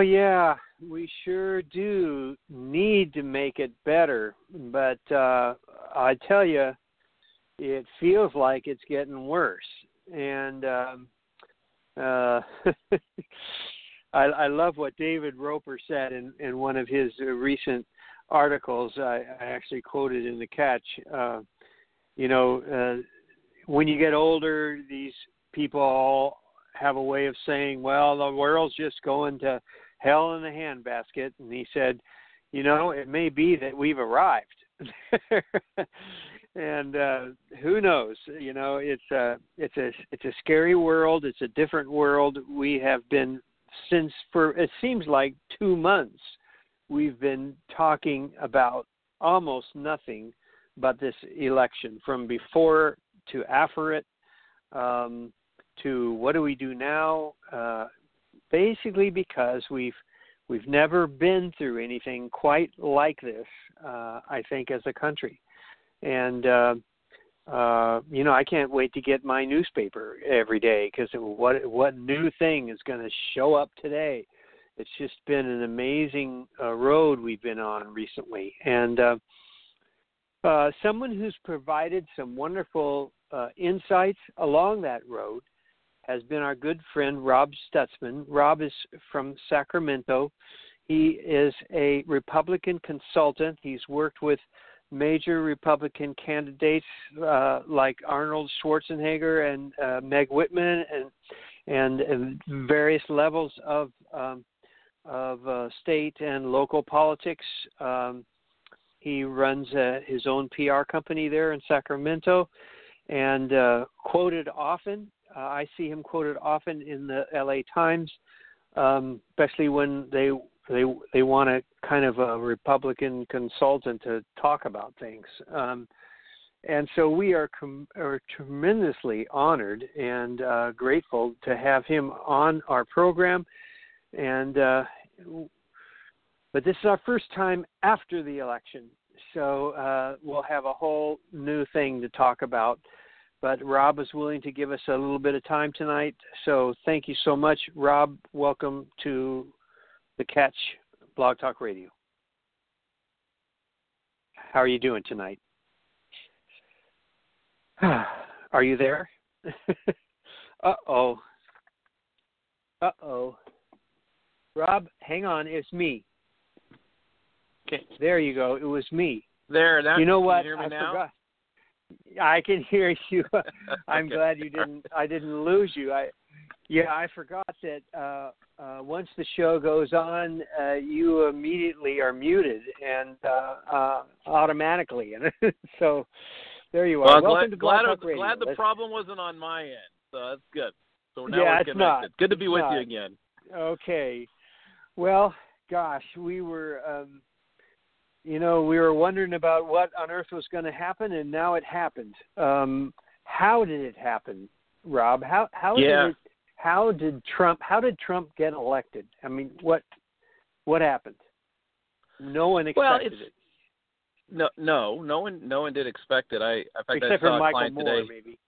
Well, yeah, we sure do need to make it better, but uh, I tell you, it feels like it's getting worse. And um, uh, I, I love what David Roper said in, in one of his uh, recent articles. I, I actually quoted in the catch. Uh, you know, uh, when you get older, these people all have a way of saying, "Well, the world's just going to hell in a handbasket." And he said, "You know, it may be that we've arrived." and uh who knows you know it's a it's a it's a scary world it's a different world we have been since for it seems like 2 months we've been talking about almost nothing but this election from before to after it um to what do we do now uh basically because we've we've never been through anything quite like this uh i think as a country and uh, uh, you know I can't wait to get my newspaper every day because what what new thing is going to show up today? It's just been an amazing uh, road we've been on recently, and uh, uh, someone who's provided some wonderful uh, insights along that road has been our good friend Rob Stutzman. Rob is from Sacramento. He is a Republican consultant. He's worked with major Republican candidates uh, like Arnold Schwarzenegger and uh, Meg Whitman and and, and various levels of um, of uh, state and local politics. Um, he runs uh, his own PR company there in Sacramento, and uh, quoted often. Uh, I see him quoted often in the L.A. Times, um, especially when they they they want a kind of a Republican consultant to talk about things. Um, and so we are, com- are tremendously honored and uh, grateful to have him on our program. And uh, but this is our first time after the election, so uh, we'll have a whole new thing to talk about. But Rob is willing to give us a little bit of time tonight, so thank you so much, Rob. Welcome to the Catch Blog Talk Radio. How are you doing tonight? Are you there? uh oh. Uh oh. Rob, hang on. It's me. Okay. There you go. It was me. There. That, you know what? You I now? forgot. I can hear you. I'm Okay. glad you didn't. I didn't lose you. I, yeah, I forgot that uh, uh, once the show goes on, uh, you immediately are muted and uh, uh, automatically, and so there you are. Well, Welcome glad, to glad, Radio. glad the Let's- problem wasn't on my end, so that's good. So now Yeah, we're it's connected. not. Good to be with not. you again. Okay. Well, gosh, we were, um, you know, we were wondering about what on earth was going to happen, and now it happened. Um, how did it happen, Rob? How how Yeah. did it, how did Trump how did Trump get elected? I mean, what what happened? No one expected Well, it's it, no, no, no one, no one did expect it. I, in fact, I except saw for Michael Moore, today. maybe.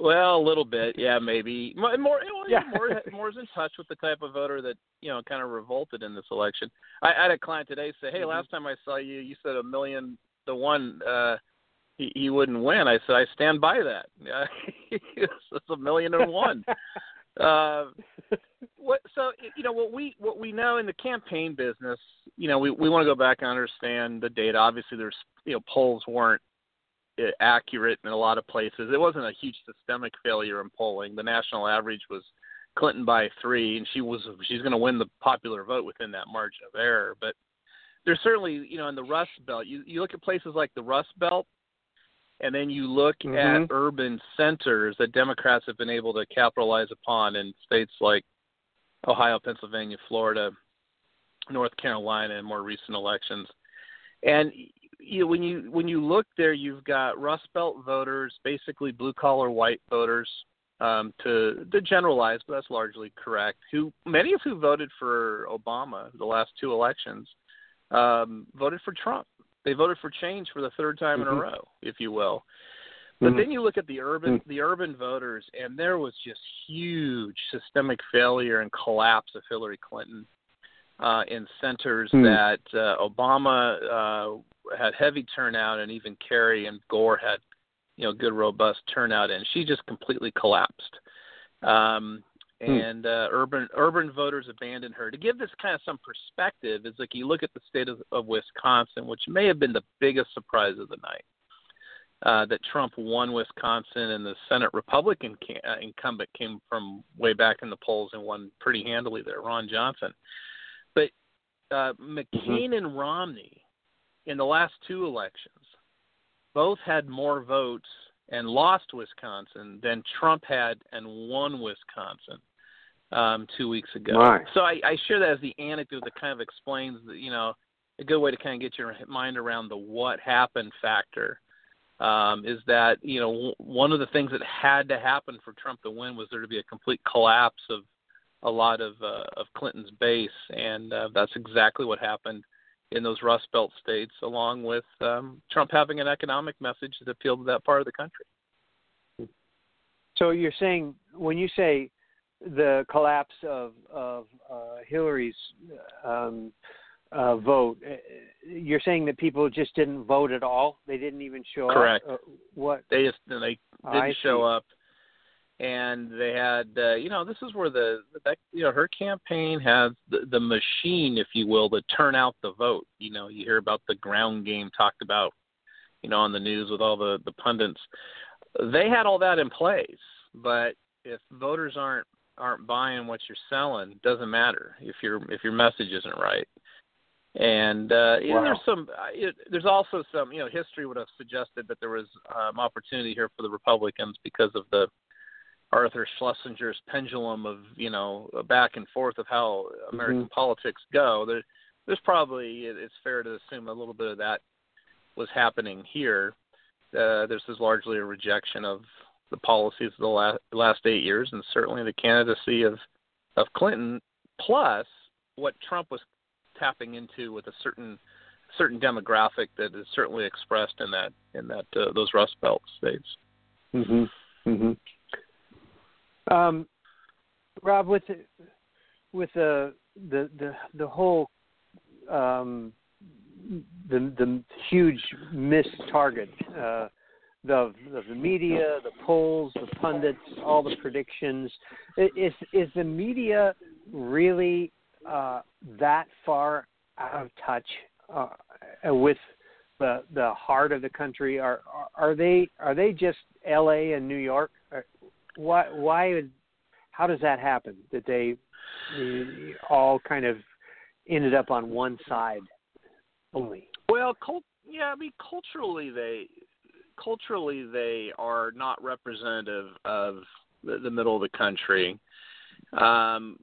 Well, a little bit, yeah, maybe. More, more, Yeah. more, more's in touch with the type of voter that you know kind of revolted in this election. I, I had a client today say, "Hey, Mhm. last time I saw you, you said a million to one uh, he, he wouldn't win." I said, "I stand by that. It's a million and one." uh, what, so you know what we what we know in the campaign business, you know, we we want to go back and understand the data. Obviously, there's you know polls weren't accurate in a lot of places. It wasn't a huge systemic failure in polling. The national average was Clinton by three, and she was she's going to win the popular vote within that margin of error. But there's certainly you know in the Rust Belt. You you look at places like the Rust Belt, and then you look Mhm. at urban centers that Democrats have been able to capitalize upon in states like Ohio, Pennsylvania, Florida, North Carolina, in more recent elections. And you know, when you when you look there, you've got Rust Belt voters, basically blue collar white voters, um, to to generalize, but that's largely correct. Who many of who voted for Obama the last two elections um, voted for Trump. They voted for change for the third time in Mhm. a row, if you will. But Mhm. then you look at the urban Mm. the urban voters, and there was just huge systemic failure and collapse of Hillary Clinton uh, in centers Hmm. that uh, Obama uh, had heavy turnout, and even Kerry and Gore had you know good robust turnout, and she just completely collapsed. Um, Hmm. and uh, urban urban voters abandoned her. To give this kind of some perspective, is like you look at the state of, of Wisconsin, which may have been the biggest surprise of the night. Uh, that Trump won Wisconsin and the Senate Republican can, uh, incumbent came from way back in the polls and won pretty handily there, Ron Johnson. But uh, McCain and Romney in the last two elections both had more votes and lost Wisconsin than Trump had and won Wisconsin um, two weeks ago. My. So I, I share that as the anecdote that kind of explains, the, you know, a good way to kind of get your mind around the what happened factor. Um, is that you know w- one of the things that had to happen for Trump to win was there to be a complete collapse of a lot of uh, of Clinton's base, and uh, that's exactly what happened in those Rust Belt states, along with um, Trump having an economic message that appealed to that part of the country. So you're saying when you say the collapse of of uh, Hillary's um, uh, vote, uh, you're saying that people just didn't vote at all. They didn't even show Correct. up. Uh, what? They just they didn't show see. up, and they had uh, you know this is where the that, you know her campaign has the, the machine, if you will, to turn out the vote. You know you hear about the ground game talked about, you know on the news with all the the pundits. They had all that in place, but if voters aren't aren't buying what you're selling, doesn't matter if your if your message isn't right. And uh, you know, there's some. uh, It, there's also some. You know, history would have suggested that there was um, opportunity here for the Republicans because of the Arthur Schlesinger's pendulum of you know back and forth of how American politics go. There, there's probably it's fair to assume a little bit of that was happening here. Uh, this is largely a rejection of the policies of the last last eight years, and certainly the candidacy of of Clinton, plus what Trump was tapping into with a certain certain demographic that is certainly expressed in that in that uh, those Rust Belt states. hmm hmm Um, Rob, with the, with the the the the whole um, the the huge missed target, uh, the the media, the polls, the pundits, all the predictions, is is the media really uh, that far out of touch uh, with the the heart of the country? Are are- are they are they just L.A. and New York? Or why why would how does that happen that they all kind of ended up on one side only? Well, cult, yeah, I mean culturally they culturally they are not representative of the, the middle of the country. Um,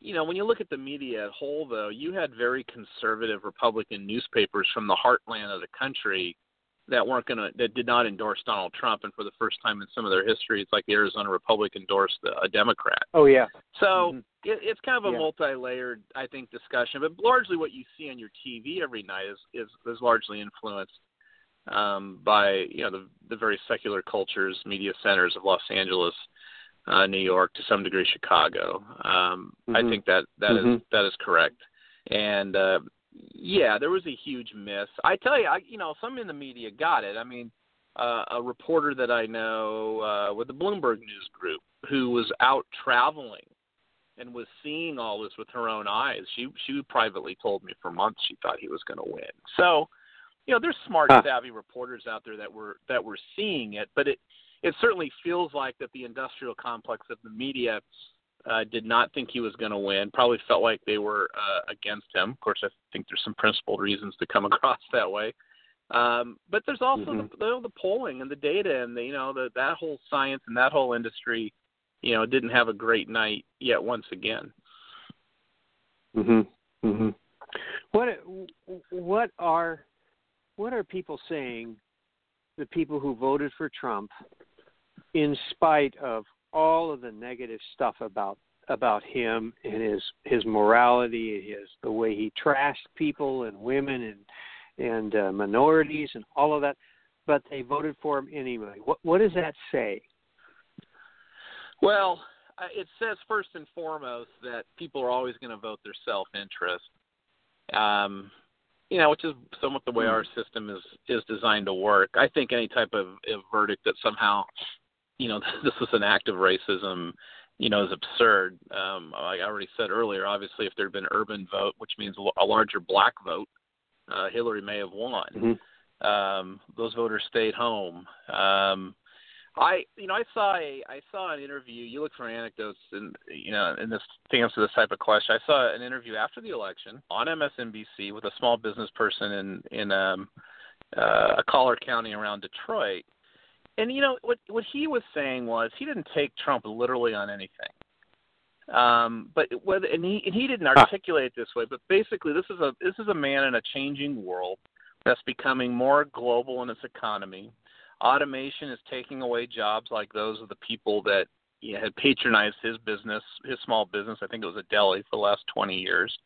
you know, when you look at the media at whole, though, you had very conservative Republican newspapers from the heartland of the country that weren't going to, that did not endorse Donald Trump, and for the first time in some of their history, it's like the Arizona Republic endorsed a, Democrat. Oh yeah. So Mhm. it, it's kind of a Yeah. multi-layered, I think, discussion. But largely, what you see on your TV every night is is, is largely influenced um, by you know the the very secular cultures, media centers of Los Angeles, uh, New York, to some degree Chicago. Um, I Mhm. think that that is Mhm. that is correct. And uh, yeah, there was a huge miss. I tell you, I, you know, some in the media got it. I mean, uh, a reporter that I know uh, with the Bloomberg News Group who was out traveling and was seeing all this with her own eyes. She she privately told me for months she thought he was going to win. So, you know, there's smart, Huh. savvy reporters out there that were that were seeing it, but it it certainly feels like that the industrial complex of the media uh, did not think he was going to win. Probably felt like they were uh, against him. Of course, I think there's some principled reasons to come across that way. Um, but there's also Mhm. the, the, the polling and the data and the, you know the, that whole science and that whole industry, you know, didn't have a great night yet once again. Mhm. Mhm. What what are what are people saying? The people who voted for Trump, in spite of all of the negative stuff about about him and his his morality, and his the way he trashed people and women and and uh, minorities and all of that, but they voted for him anyway. What what does that say? Well, uh, it says first and foremost that people are always going to vote their self-interest. Um, you know, which is somewhat the way our system is is designed to work. I think any type of, of verdict that somehow, you know, this was an act of racism, you know, is absurd. Um, like I already said earlier, obviously, if there had been urban vote, which means a larger black vote, uh, Hillary may have won. Mm-hmm. Um, those voters stayed home. Um, I, you know, I saw a, I saw an interview. You look for anecdotes, and you know, in this to answer this type of question, I saw an interview after the election on MSNBC with a small business person in in um, uh, a collar county around Detroit, and you know what what he was saying was he didn't take Trump literally on anything. Um, but whether and he and he didn't articulate it this way, but basically this is a this is a man in a changing world that's becoming more global in its economy. Automation is taking away jobs like those of the people that you know, had patronized his business, his small business. I think it was a deli for the last 20 years.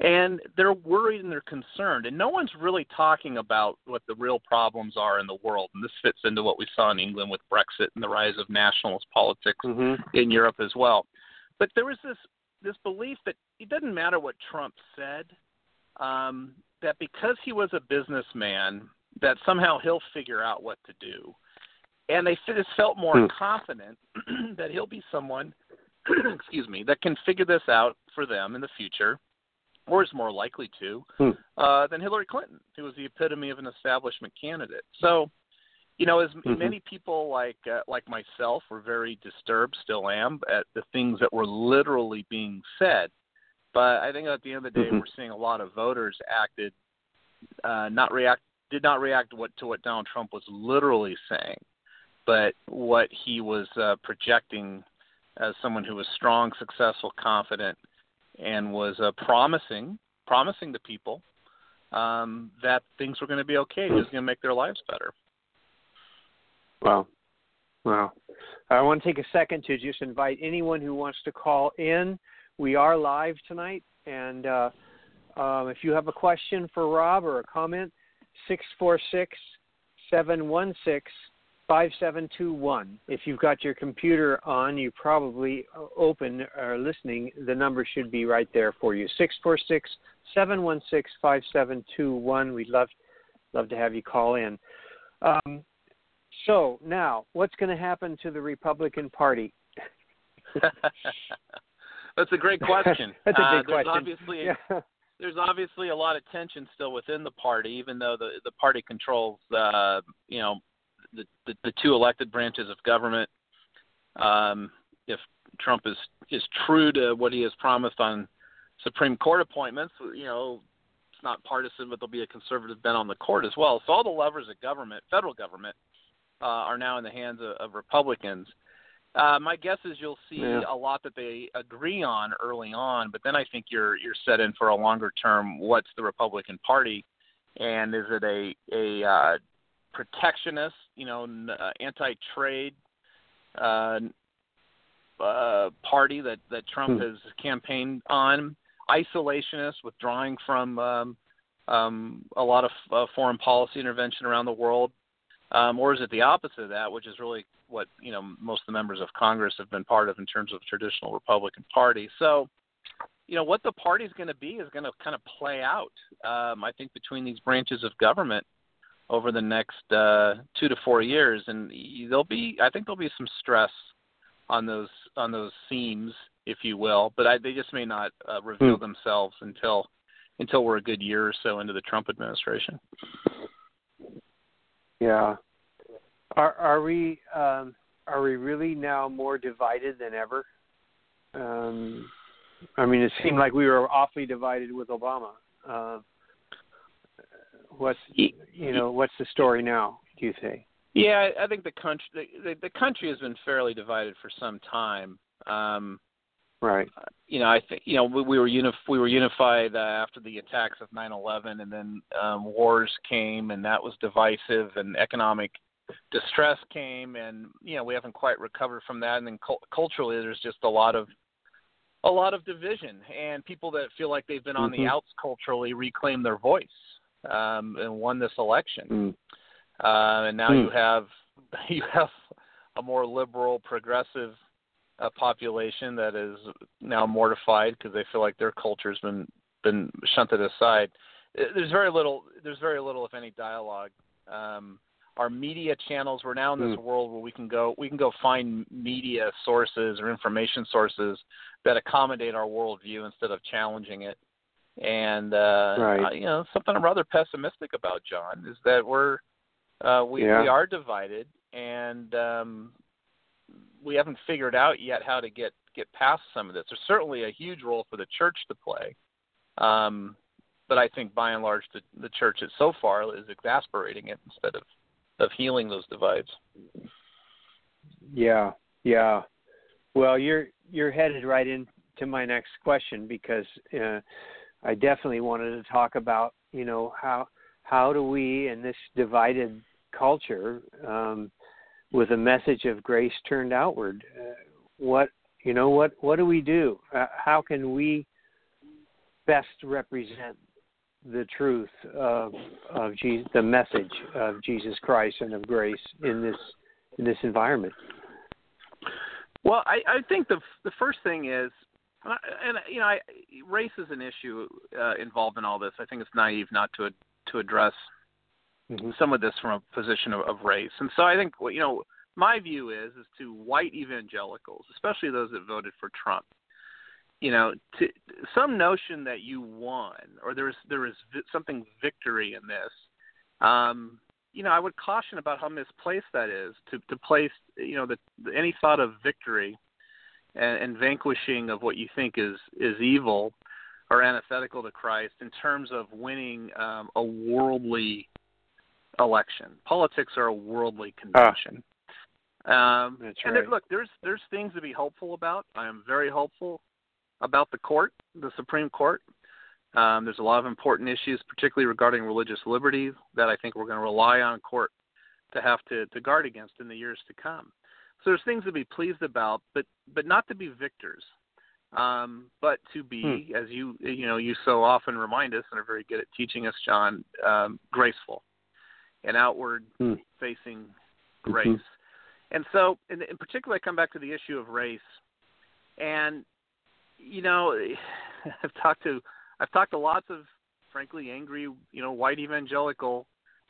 And they're worried and they're concerned. And no one's really talking about what the real problems are in the world. And this fits into what we saw in England with Brexit and the rise of nationalist politics Mm-hmm. in Europe as well. But there was this this belief that it doesn't matter what Trump said, um, that because he was a businessman, that somehow he'll figure out what to do. And they just felt more Hmm. confident that he'll be someone, excuse me, that can figure this out for them in the future, or is more likely to, Hmm. uh, than Hillary Clinton, who was the epitome of an establishment candidate. So, you know, as Mhm. many people like uh, like myself were very disturbed, still am, at the things that were literally being said. But I think at the end of the day, Mhm. we're seeing a lot of voters acted uh, not react did not react to what to what Donald Trump was literally saying, but what he was uh, projecting as someone who was strong, successful, confident, and was uh, promising promising to people um, that things were going to be okay. He was going to make their lives better. Wow. Wow. I want to take a second to just invite anyone who wants to call in. We are live tonight, and uh, um, if you have a question for Rob or a comment, 646 716 5721. If you've got your computer on, you probably open or listening, the number should be right there for you. 646 716 5721. We'd love, love to have you call in. Um, so now, what's going to happen to the Republican Party? That's a great question. That's a uh, big there's question. Obviously, Yeah. there's obviously a lot of tension still within the party, even though the the party controls, uh, you know, the, the the two elected branches of government. Um, if Trump is is true to what he has promised on Supreme Court appointments, you know, it's not partisan, but there'll be a conservative bent on the court as well. So all the levers of government, federal government, uh, are now in the hands of, of Republicans. Uh, my guess is you'll see Yeah. a lot that they agree on early on, but then I think you're you're set in for a longer term. What's the Republican Party, and is it a a uh, protectionist, you know, n- uh, anti-trade uh, uh, party that that Trump Hmm. has campaigned on, isolationist, withdrawing from um, um, a lot of uh, foreign policy intervention around the world, um, or is it the opposite of that, which is really what you know most of the members of Congress have been part of in terms of traditional Republican Party. So, you know, what the party is going to be is going to kind of play out. Um, I think between these branches of government over the next uh, two to four years, and there'll be I think there'll be some stress on those on those seams, if you will, but I, they just may not uh, reveal Hmm. themselves until until we're a good year or so into the Trump administration. Yeah. Are are we um, are we really now more divided than ever? Um, I mean, it seemed like we were awfully divided with Obama. Uh, what's you know what's the story now? Do you think? Yeah, I think the country the, the country has been fairly divided for some time. Um, right. You know, I think you know we, we were unif- we were unified uh, after the attacks of 9/11, and then um, wars came, and that was divisive, and economic distress came, and you know we haven't quite recovered from that. And then cu- culturally, there's just a lot of a lot of division, and people that feel like they've been on mm-hmm. the outs culturally reclaim their voice um, and won this election. Mm. Uh, and now mm. you have you have a more liberal, progressive uh, population that is now mortified because they feel like their culture's been been shunted aside. Uh, there's very little. There's very little, if any, dialogue. Um, our media channels. We're now in this mm. world where we can go we can go find media sources or information sources that accommodate our worldview instead of challenging it. And uh, right. you know something I'm rather pessimistic about, John, is that we're uh, we yeah. we are divided, and um, we haven't figured out yet how to get get past some of this. There's certainly a huge role for the church to play, um, but I think by and large the the church is so far is exasperating it instead of of healing those divides. Yeah, yeah. Well, you're you're headed right into my next question because uh, I definitely wanted to talk about you know how how do we in this divided culture um, with a message of grace turned outward uh, what you know what what do we do? Uh, how can we best represent the truth of of Jesus, the message of Jesus Christ and of grace in this in this environment? Well i i think the the first thing is and you know I, race is an issue uh, involved in all this i think it's naive not to to address mm-hmm. some of this from a position of, of race. And so I think you know my view is is to white evangelicals, especially those that voted for Trump. You know, to, some notion that you won or there is there is vi- something victory in this. Um, you know, I would caution about how misplaced that is to to place you know the, any thought of victory and, and vanquishing of what you think is is evil are antithetical to Christ in terms of winning um, a worldly election. Politics are a worldly convention. Ah, um, that's and right. There, look, there's there's things to be hopeful about. I am very hopeful about the court, the Supreme Court. Um, there's a lot of important issues, particularly regarding religious liberty, that I think we're going to rely on court to have to, to guard against in the years to come. So there's things to be pleased about, but but not to be victors um, but to be, hmm. as you you know you so often remind us and are very good at teaching us, John, um, graceful and outward hmm. facing mm-hmm. grace. Mm-hmm. And so, in, in particular, I come back to the issue of race, and you know, I've talked to I've talked to lots of frankly angry, you know, white evangelical,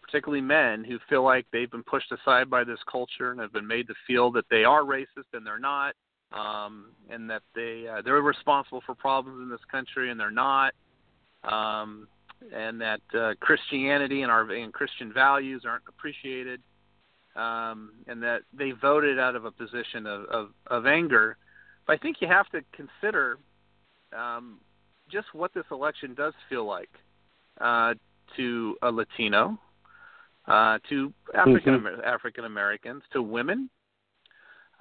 particularly men who feel like they've been pushed aside by this culture and have been made to feel that they are racist and they're not um, and that they uh, they're responsible for problems in this country and they're not, um, and that uh, Christianity and our and Christian values aren't appreciated, um, and that they voted out of a position of, of, of anger. But I think you have to consider um, just what this election does feel like uh, to a Latino, uh, to African mm-hmm. African Americans, to women,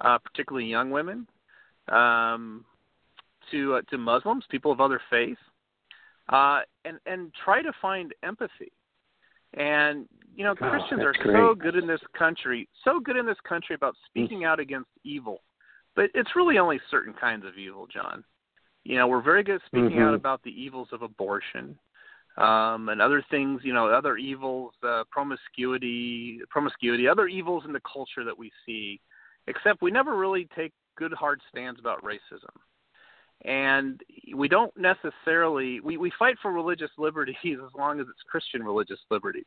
uh, particularly young women, um, to uh, to Muslims, people of other faiths, uh, and and try to find empathy. And you know, oh, Christians are great. so good in this country, so good in this country about speaking out against evil, but it's really only certain kinds of evil, John. You know, we're very good at speaking mm-hmm. out about the evils of abortion, um, and other things, you know, other evils, uh, promiscuity, promiscuity, other evils in the culture that we see. Except we never really take good hard stands about racism. And we don't necessarily we, we fight for religious liberties as long as it's Christian religious liberties,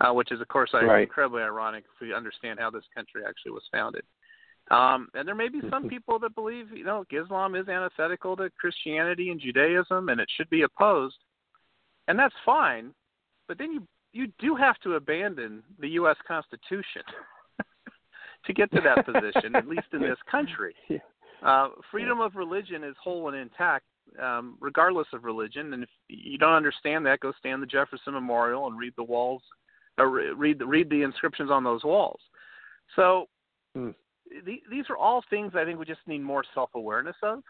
uh, which is of course right. incredibly ironic if we understand how this country actually was founded. Um, and there may be some people that believe, you know, Islam is antithetical to Christianity and Judaism, and it should be opposed, and that's fine. But then you you do have to abandon the U.S. Constitution to get to that position, at least in this country. Uh, freedom of religion is whole and intact, um, regardless of religion. And if you don't understand that, go stand the Jefferson Memorial and read the walls, or read the read the inscriptions on those walls. So the, these are all things I think we just need more self awareness of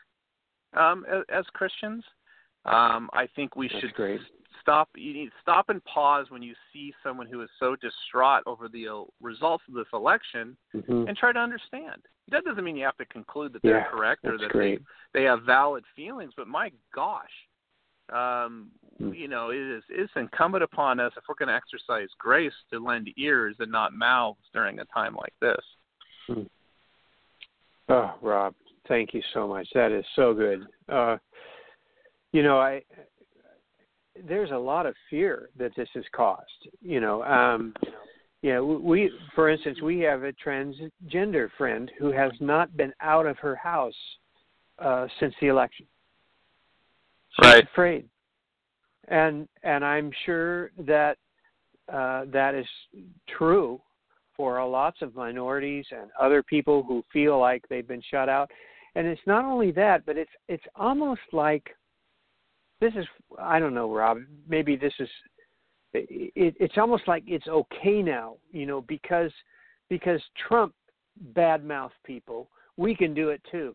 um, as, as Christians. Um, I think we That's should great. stop. You need stop and pause when you see someone who is so distraught over the results of this election, Mhm. and try to understand. That doesn't mean you have to conclude that they're Yeah, correct or that great. they they have valid feelings. But my gosh, um, Hmm. you know, it is it's incumbent upon us if we're going to exercise grace to lend ears and not mouths during a time like this. Oh, Rob, thank you so much. That is so good. Uh, you know, I there's a lot of fear that this has caused. You know, um, you know, we, for instance, we have a transgender friend who has not been out of her house uh, since the election. She's Right. afraid, and and I'm sure that uh, that is true for lots of minorities and other people who feel like they've been shut out. And it's not only that, but it's it's almost like this is I don't know, Rob. Maybe this is it, it's almost like it's okay now, you know, because because Trump badmouth people, we can do it too.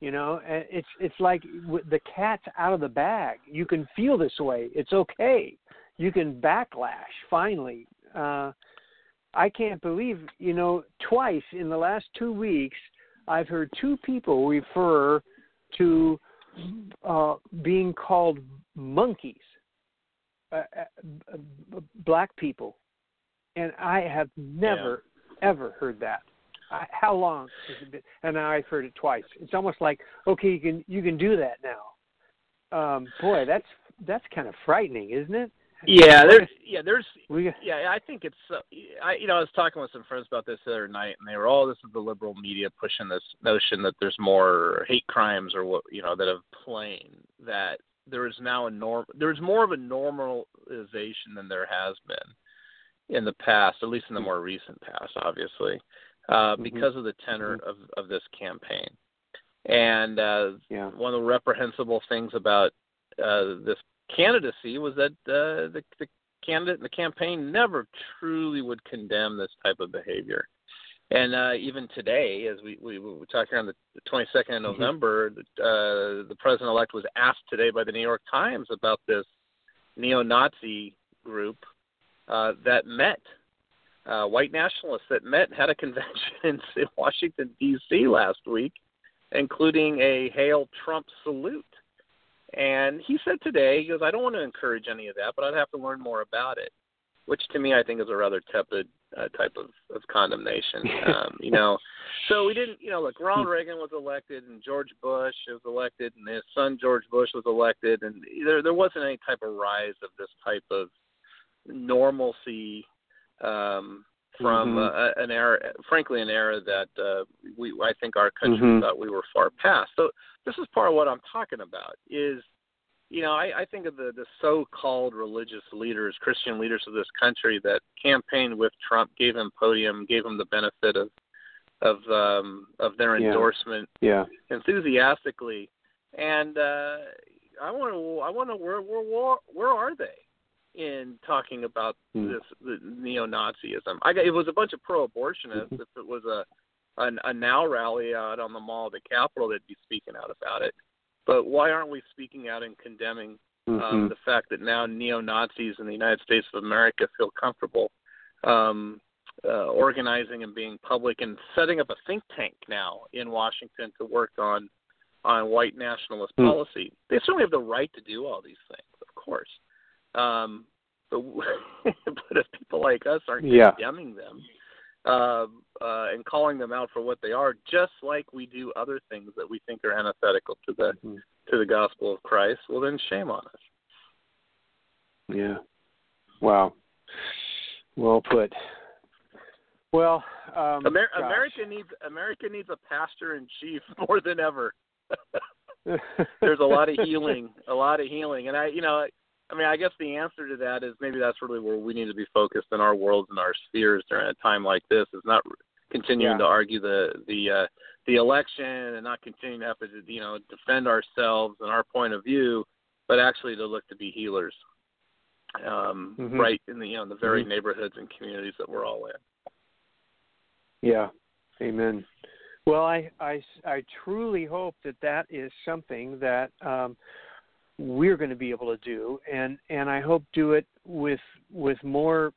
You know, it's it's like the cat's out of the bag. You can feel this way. It's okay. You can backlash finally. Uh, I can't believe, you know, twice in the last two weeks, I've heard two people refer to uh, being called monkeys, uh, uh, black people, and I have never ever heard that. I, how long has it been? And now I've heard it twice. It's almost like, okay, you can you can do that now. Um, boy, that's that's kind of frightening, isn't it? Yeah, there's yeah, there's yeah, I think it's uh, I you know I was talking with some friends about this the other night, and they were all this is the liberal media pushing this notion that there's more hate crimes or what you know that have plain that there is now a norm there's more of a normalization than there has been in the past, at least in the more recent past, obviously, uh, Mhm. because of the tenor of of this campaign. And uh, yeah. one of the reprehensible things about uh, this candidacy was that uh, the, the candidate and the campaign never truly would condemn this type of behavior. And uh, even today, as we, we, we were talking on the 22nd of November, uh, the president-elect was asked today by the New York Times about this neo-Nazi group uh, that met, uh, white nationalists that met, had a convention in Washington, D.C. last week, including a Hail Trump salute. And he said today, he goes, I don't want to encourage any of that, but I'd have to learn more about it, which to me I think is a rather tepid uh, type of, of condemnation. Um, you know, so we didn't, you know, look, Ronald Reagan was elected and George Bush was elected and his son George Bush was elected, and there there wasn't any type of rise of this type of normalcy um, from Mhm. uh, an era, frankly, an era that uh, we I think our country Mhm. thought we were far past. So this is part of what I'm talking about. Is you know I, I think of the the so-called religious leaders, Christian leaders of this country that campaigned with Trump, gave him podium, gave him the benefit of of um, of their Yeah. endorsement Yeah. enthusiastically, and uh, I want to I want to where where where where are they in talking about Hmm. this the neo-Nazism? I got, it was a bunch of pro-abortionists. If it was a, a a now rally out on the mall of the Capitol, they'd be speaking out about it. But why aren't we speaking out and condemning um, Mhm. the fact that now neo Nazis in the United States of America feel comfortable um, uh, organizing and being public and setting up a think tank now in Washington to work on on white nationalist Hmm. policy. They certainly have the right to do all these things, of course. Um, but but if people like us aren't Yeah. condemning them uh, uh, and calling them out for what they are, just like we do other things that we think are antithetical to the Mhm. to the gospel of Christ, well then shame on us. Yeah. Wow. Well put. Well, um, Amer- America needs America needs a pastor in chief more than ever. There's a lot of healing, a lot of healing, and I, you know, I mean, I guess the answer to that is maybe that's really where we need to be focused in our worlds and our spheres during a time like this. Is not continuing Yeah. to argue the the uh, the election and not continuing to have to you know defend ourselves and our point of view, but actually to look to be healers, um, Mhm. right in the you know the very Mhm. neighborhoods and communities that we're all in. Yeah. Amen. Well, I, I, I truly hope that that is something that um, we're going to be able to do, and and I hope do it with with more,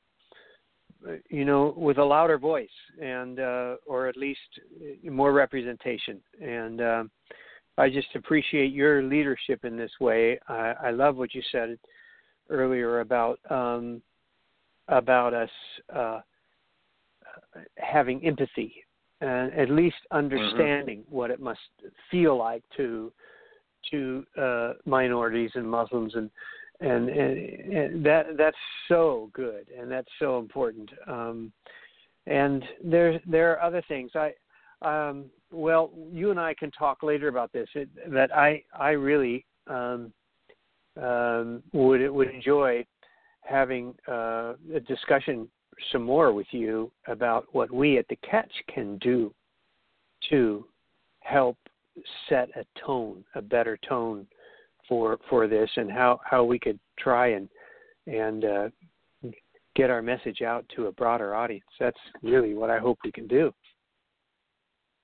uh, you know, with a louder voice, and uh, or at least uh, more representation. And um, I just appreciate your leadership in this way. I, I love what you said earlier about um, about us. Uh, having empathy and at least understanding what it must feel like to to uh, minorities and Muslims and, and and and that that's so good and that's so important. Um, and there there are other things. I um, well, you and I can talk later about this. It, that I I really um, um, would would enjoy having uh, a discussion some more with you about what we at the Catch can do to help set a tone, a better tone for for this, and how how we could try and and uh, get our message out to a broader audience. That's really what I hope we can do.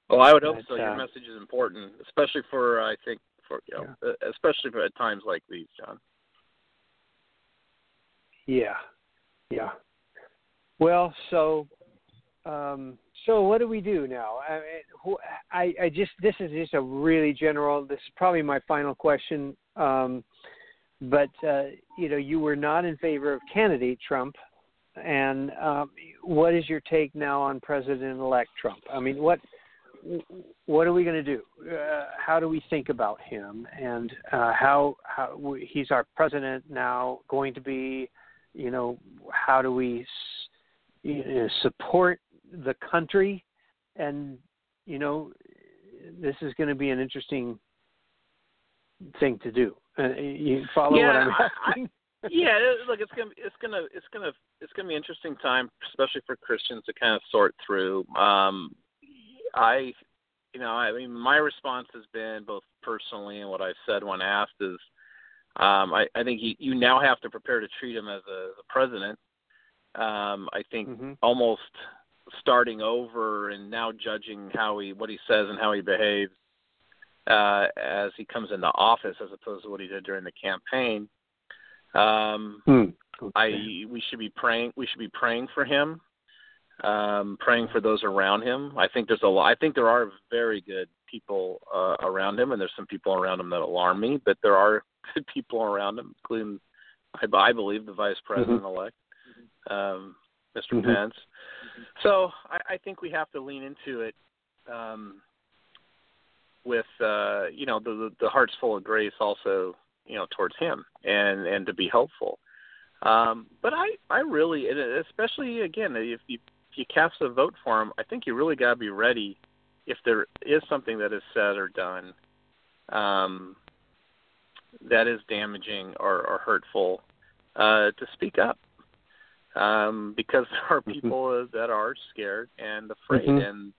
Well, I would hope so. Your uh, message is important, especially for I think for you know, uh, especially for at times like these, John. Yeah, yeah. Well, so um, so what do we do now? I, I just this is just a really general. This is probably my final question. Um, but uh, you know, you were not in favor of candidate Trump, and um, what is your take now on President-elect Trump? I mean, what what are we going to do? Uh, how do we think about him, and uh, how how he's our president now going to be? You know, how do we you know, support the country? And you know, this is going to be an interesting thing to do. Uh, you follow what Yeah, I'm I- asking? yeah, look, it's gonna, it's gonna, it's gonna, it's gonna be an interesting time, especially for Christians to kind of sort through. Um, I, you know, I mean, my response has been both personally and what I've said when asked is, um, I, I think you, you now have to prepare to treat him as a, as a president. Um, I think Mhm. almost starting over and now judging how he, what he says and how he behaves uh, as he comes into office, as opposed to what he did during the campaign. Um, Hmm. I we should be praying. We should be praying for him, um, praying for those around him. I think there's a lot. I think there are very good people uh, around him, and there's some people around him that alarm me. But there are good people around him, including I, I believe the vice president elect, um, mister Mhm. Pence. So I, I think we have to lean into it. Um, with uh, you know the, the heart's full of grace also you know towards him and and to be helpful um but i i really especially again if you if you cast a vote for him i think you really got to be ready if there is something that is said or done um that is damaging or, or hurtful uh to speak up um because there are Mhm. people that are scared and afraid Mhm. and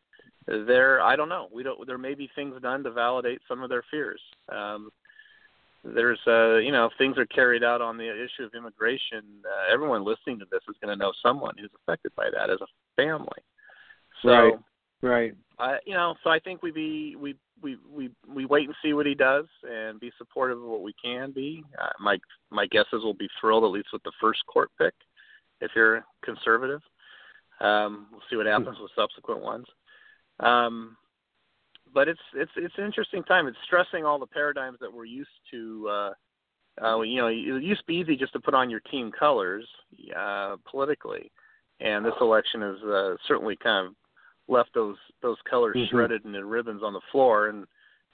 there i don't know we don't there may be things done to validate some of their fears um there's uh you know if things are carried out on the issue of immigration uh, everyone listening to this is going to know someone who's affected by that as a family so Right. Right. I you know so i think we be we we we we wait and see what he does and be supportive of what we can be uh, my my guess is we'll be thrilled at least with the first court pick if you're conservative um we'll see what happens with subsequent ones um but it's it's it's an interesting time. It's stressing all the paradigms that we're used to. Uh, uh, you know, it used to be easy just to put on your team colors uh, politically, and this election has uh, certainly kind of left those those colors Mhm. shredded and in ribbons on the floor. And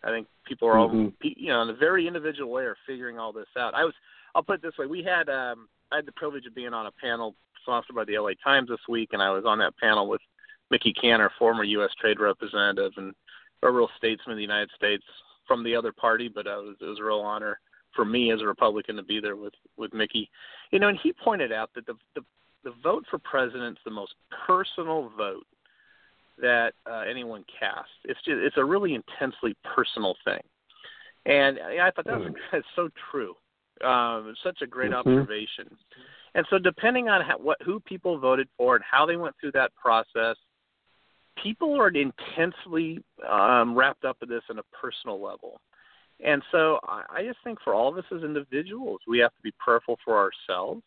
I think people are all, Mhm. you know, in a very individual way, are figuring all this out. I was, I'll put it this way: we had, um, I had the privilege of being on a panel sponsored by the LA Times this week, and I was on that panel with Mickey Kantor, former U.S. Trade Representative and a real statesman of the United States from the other party, but it, was, it was a real honor for me as a Republican to be there with with Mickey. You know, and he pointed out that the the, the vote for president's the most personal vote that uh, anyone casts. It's just it's a really intensely personal thing, and I thought that was that's so true. Um, such a great Mm-hmm. observation. And so, depending on how, what who people voted for and how they went through that process, people are intensely um, wrapped up in this on a personal level. And so, I, I just think for all of us as individuals, we have to be prayerful for ourselves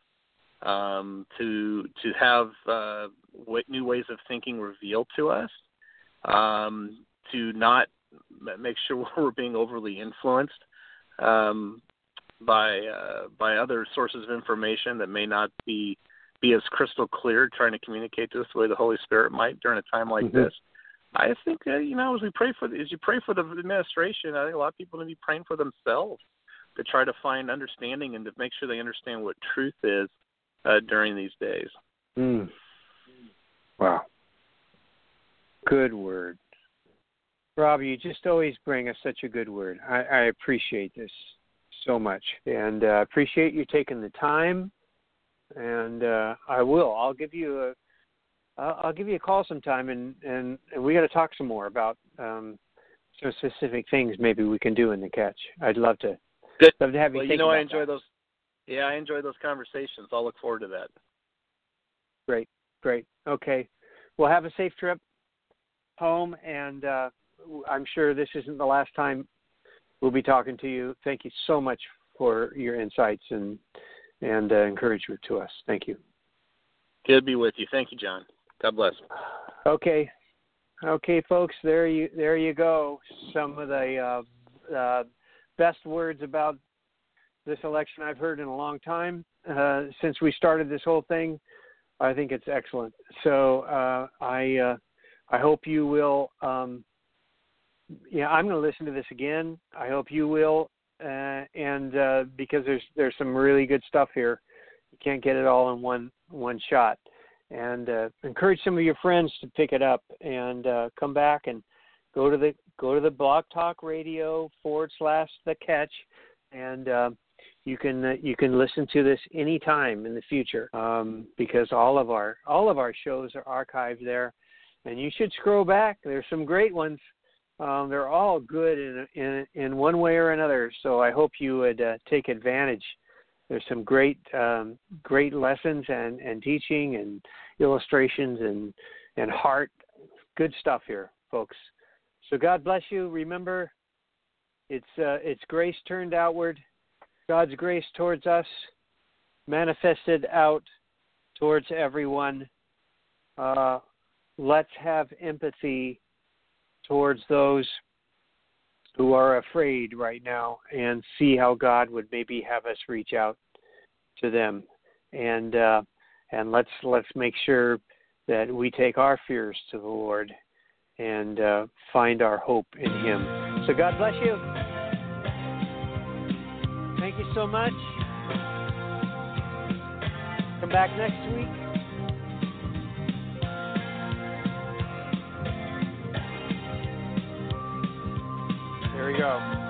um, to to have uh, w- new ways of thinking revealed to us, um, to not make sure we're being overly influenced um, by uh, by other sources of information that may not be be as crystal clear, trying to communicate this the way the Holy Spirit might during a time like Mhm. this. I think uh, you know as we pray for the, as you pray for the administration, I think a lot of people need to be praying for themselves to try to find understanding and to make sure they understand what truth is uh, during these days. Mm. Wow. Good word. Rob, you just always bring us such a good word. I, I appreciate this so much. And uh, appreciate you taking the time. And uh, I will. I'll give you a I'll, I'll give you a call sometime and, and, and we gotta talk some more about um some specific things maybe we can do in the catch. I'd love to Good. love to have you Well, you know I enjoy that. those. Yeah, I enjoy those conversations. I'll look forward to that. Great, great. Okay. Well, have a safe trip home, and uh, I'm sure this isn't the last time we'll be talking to you. Thank you so much for your insights and and uh, encouragement to us. Thank you. Good to be with you. Thank you, John. God bless. Okay, okay, folks. There you there you go. Some of the uh, uh, best words about this election I've heard in a long time uh, since we started this whole thing. I think it's excellent. So uh, I uh, I hope you will. Um, yeah, I'm going to listen to this again. I hope you will, uh, and uh, because there's there's some really good stuff here. You can't get it all in one one shot. And uh, encourage some of your friends to pick it up and uh, come back and go to the go to the Blog Talk Radio forward slash the catch, and uh, you can uh, you can listen to this anytime in the future um, because all of our all of our shows are archived there, and you should scroll back. There's some great ones. Um, they're all good in, in in one way or another. So I hope you would uh, take advantage. There's some great um, great lessons and, and teaching and illustrations and and heart. Good stuff here, folks. So God bless you. Remember, it's uh, it's grace turned outward. God's grace towards us, manifested out towards everyone. Uh, let's have empathy towards those who are afraid right now and see how God would maybe have us reach out to them and uh, and let's let's make sure that we take our fears to the Lord and uh, find our hope in Him. So God bless you. Thank you so much. Come back next week. Go.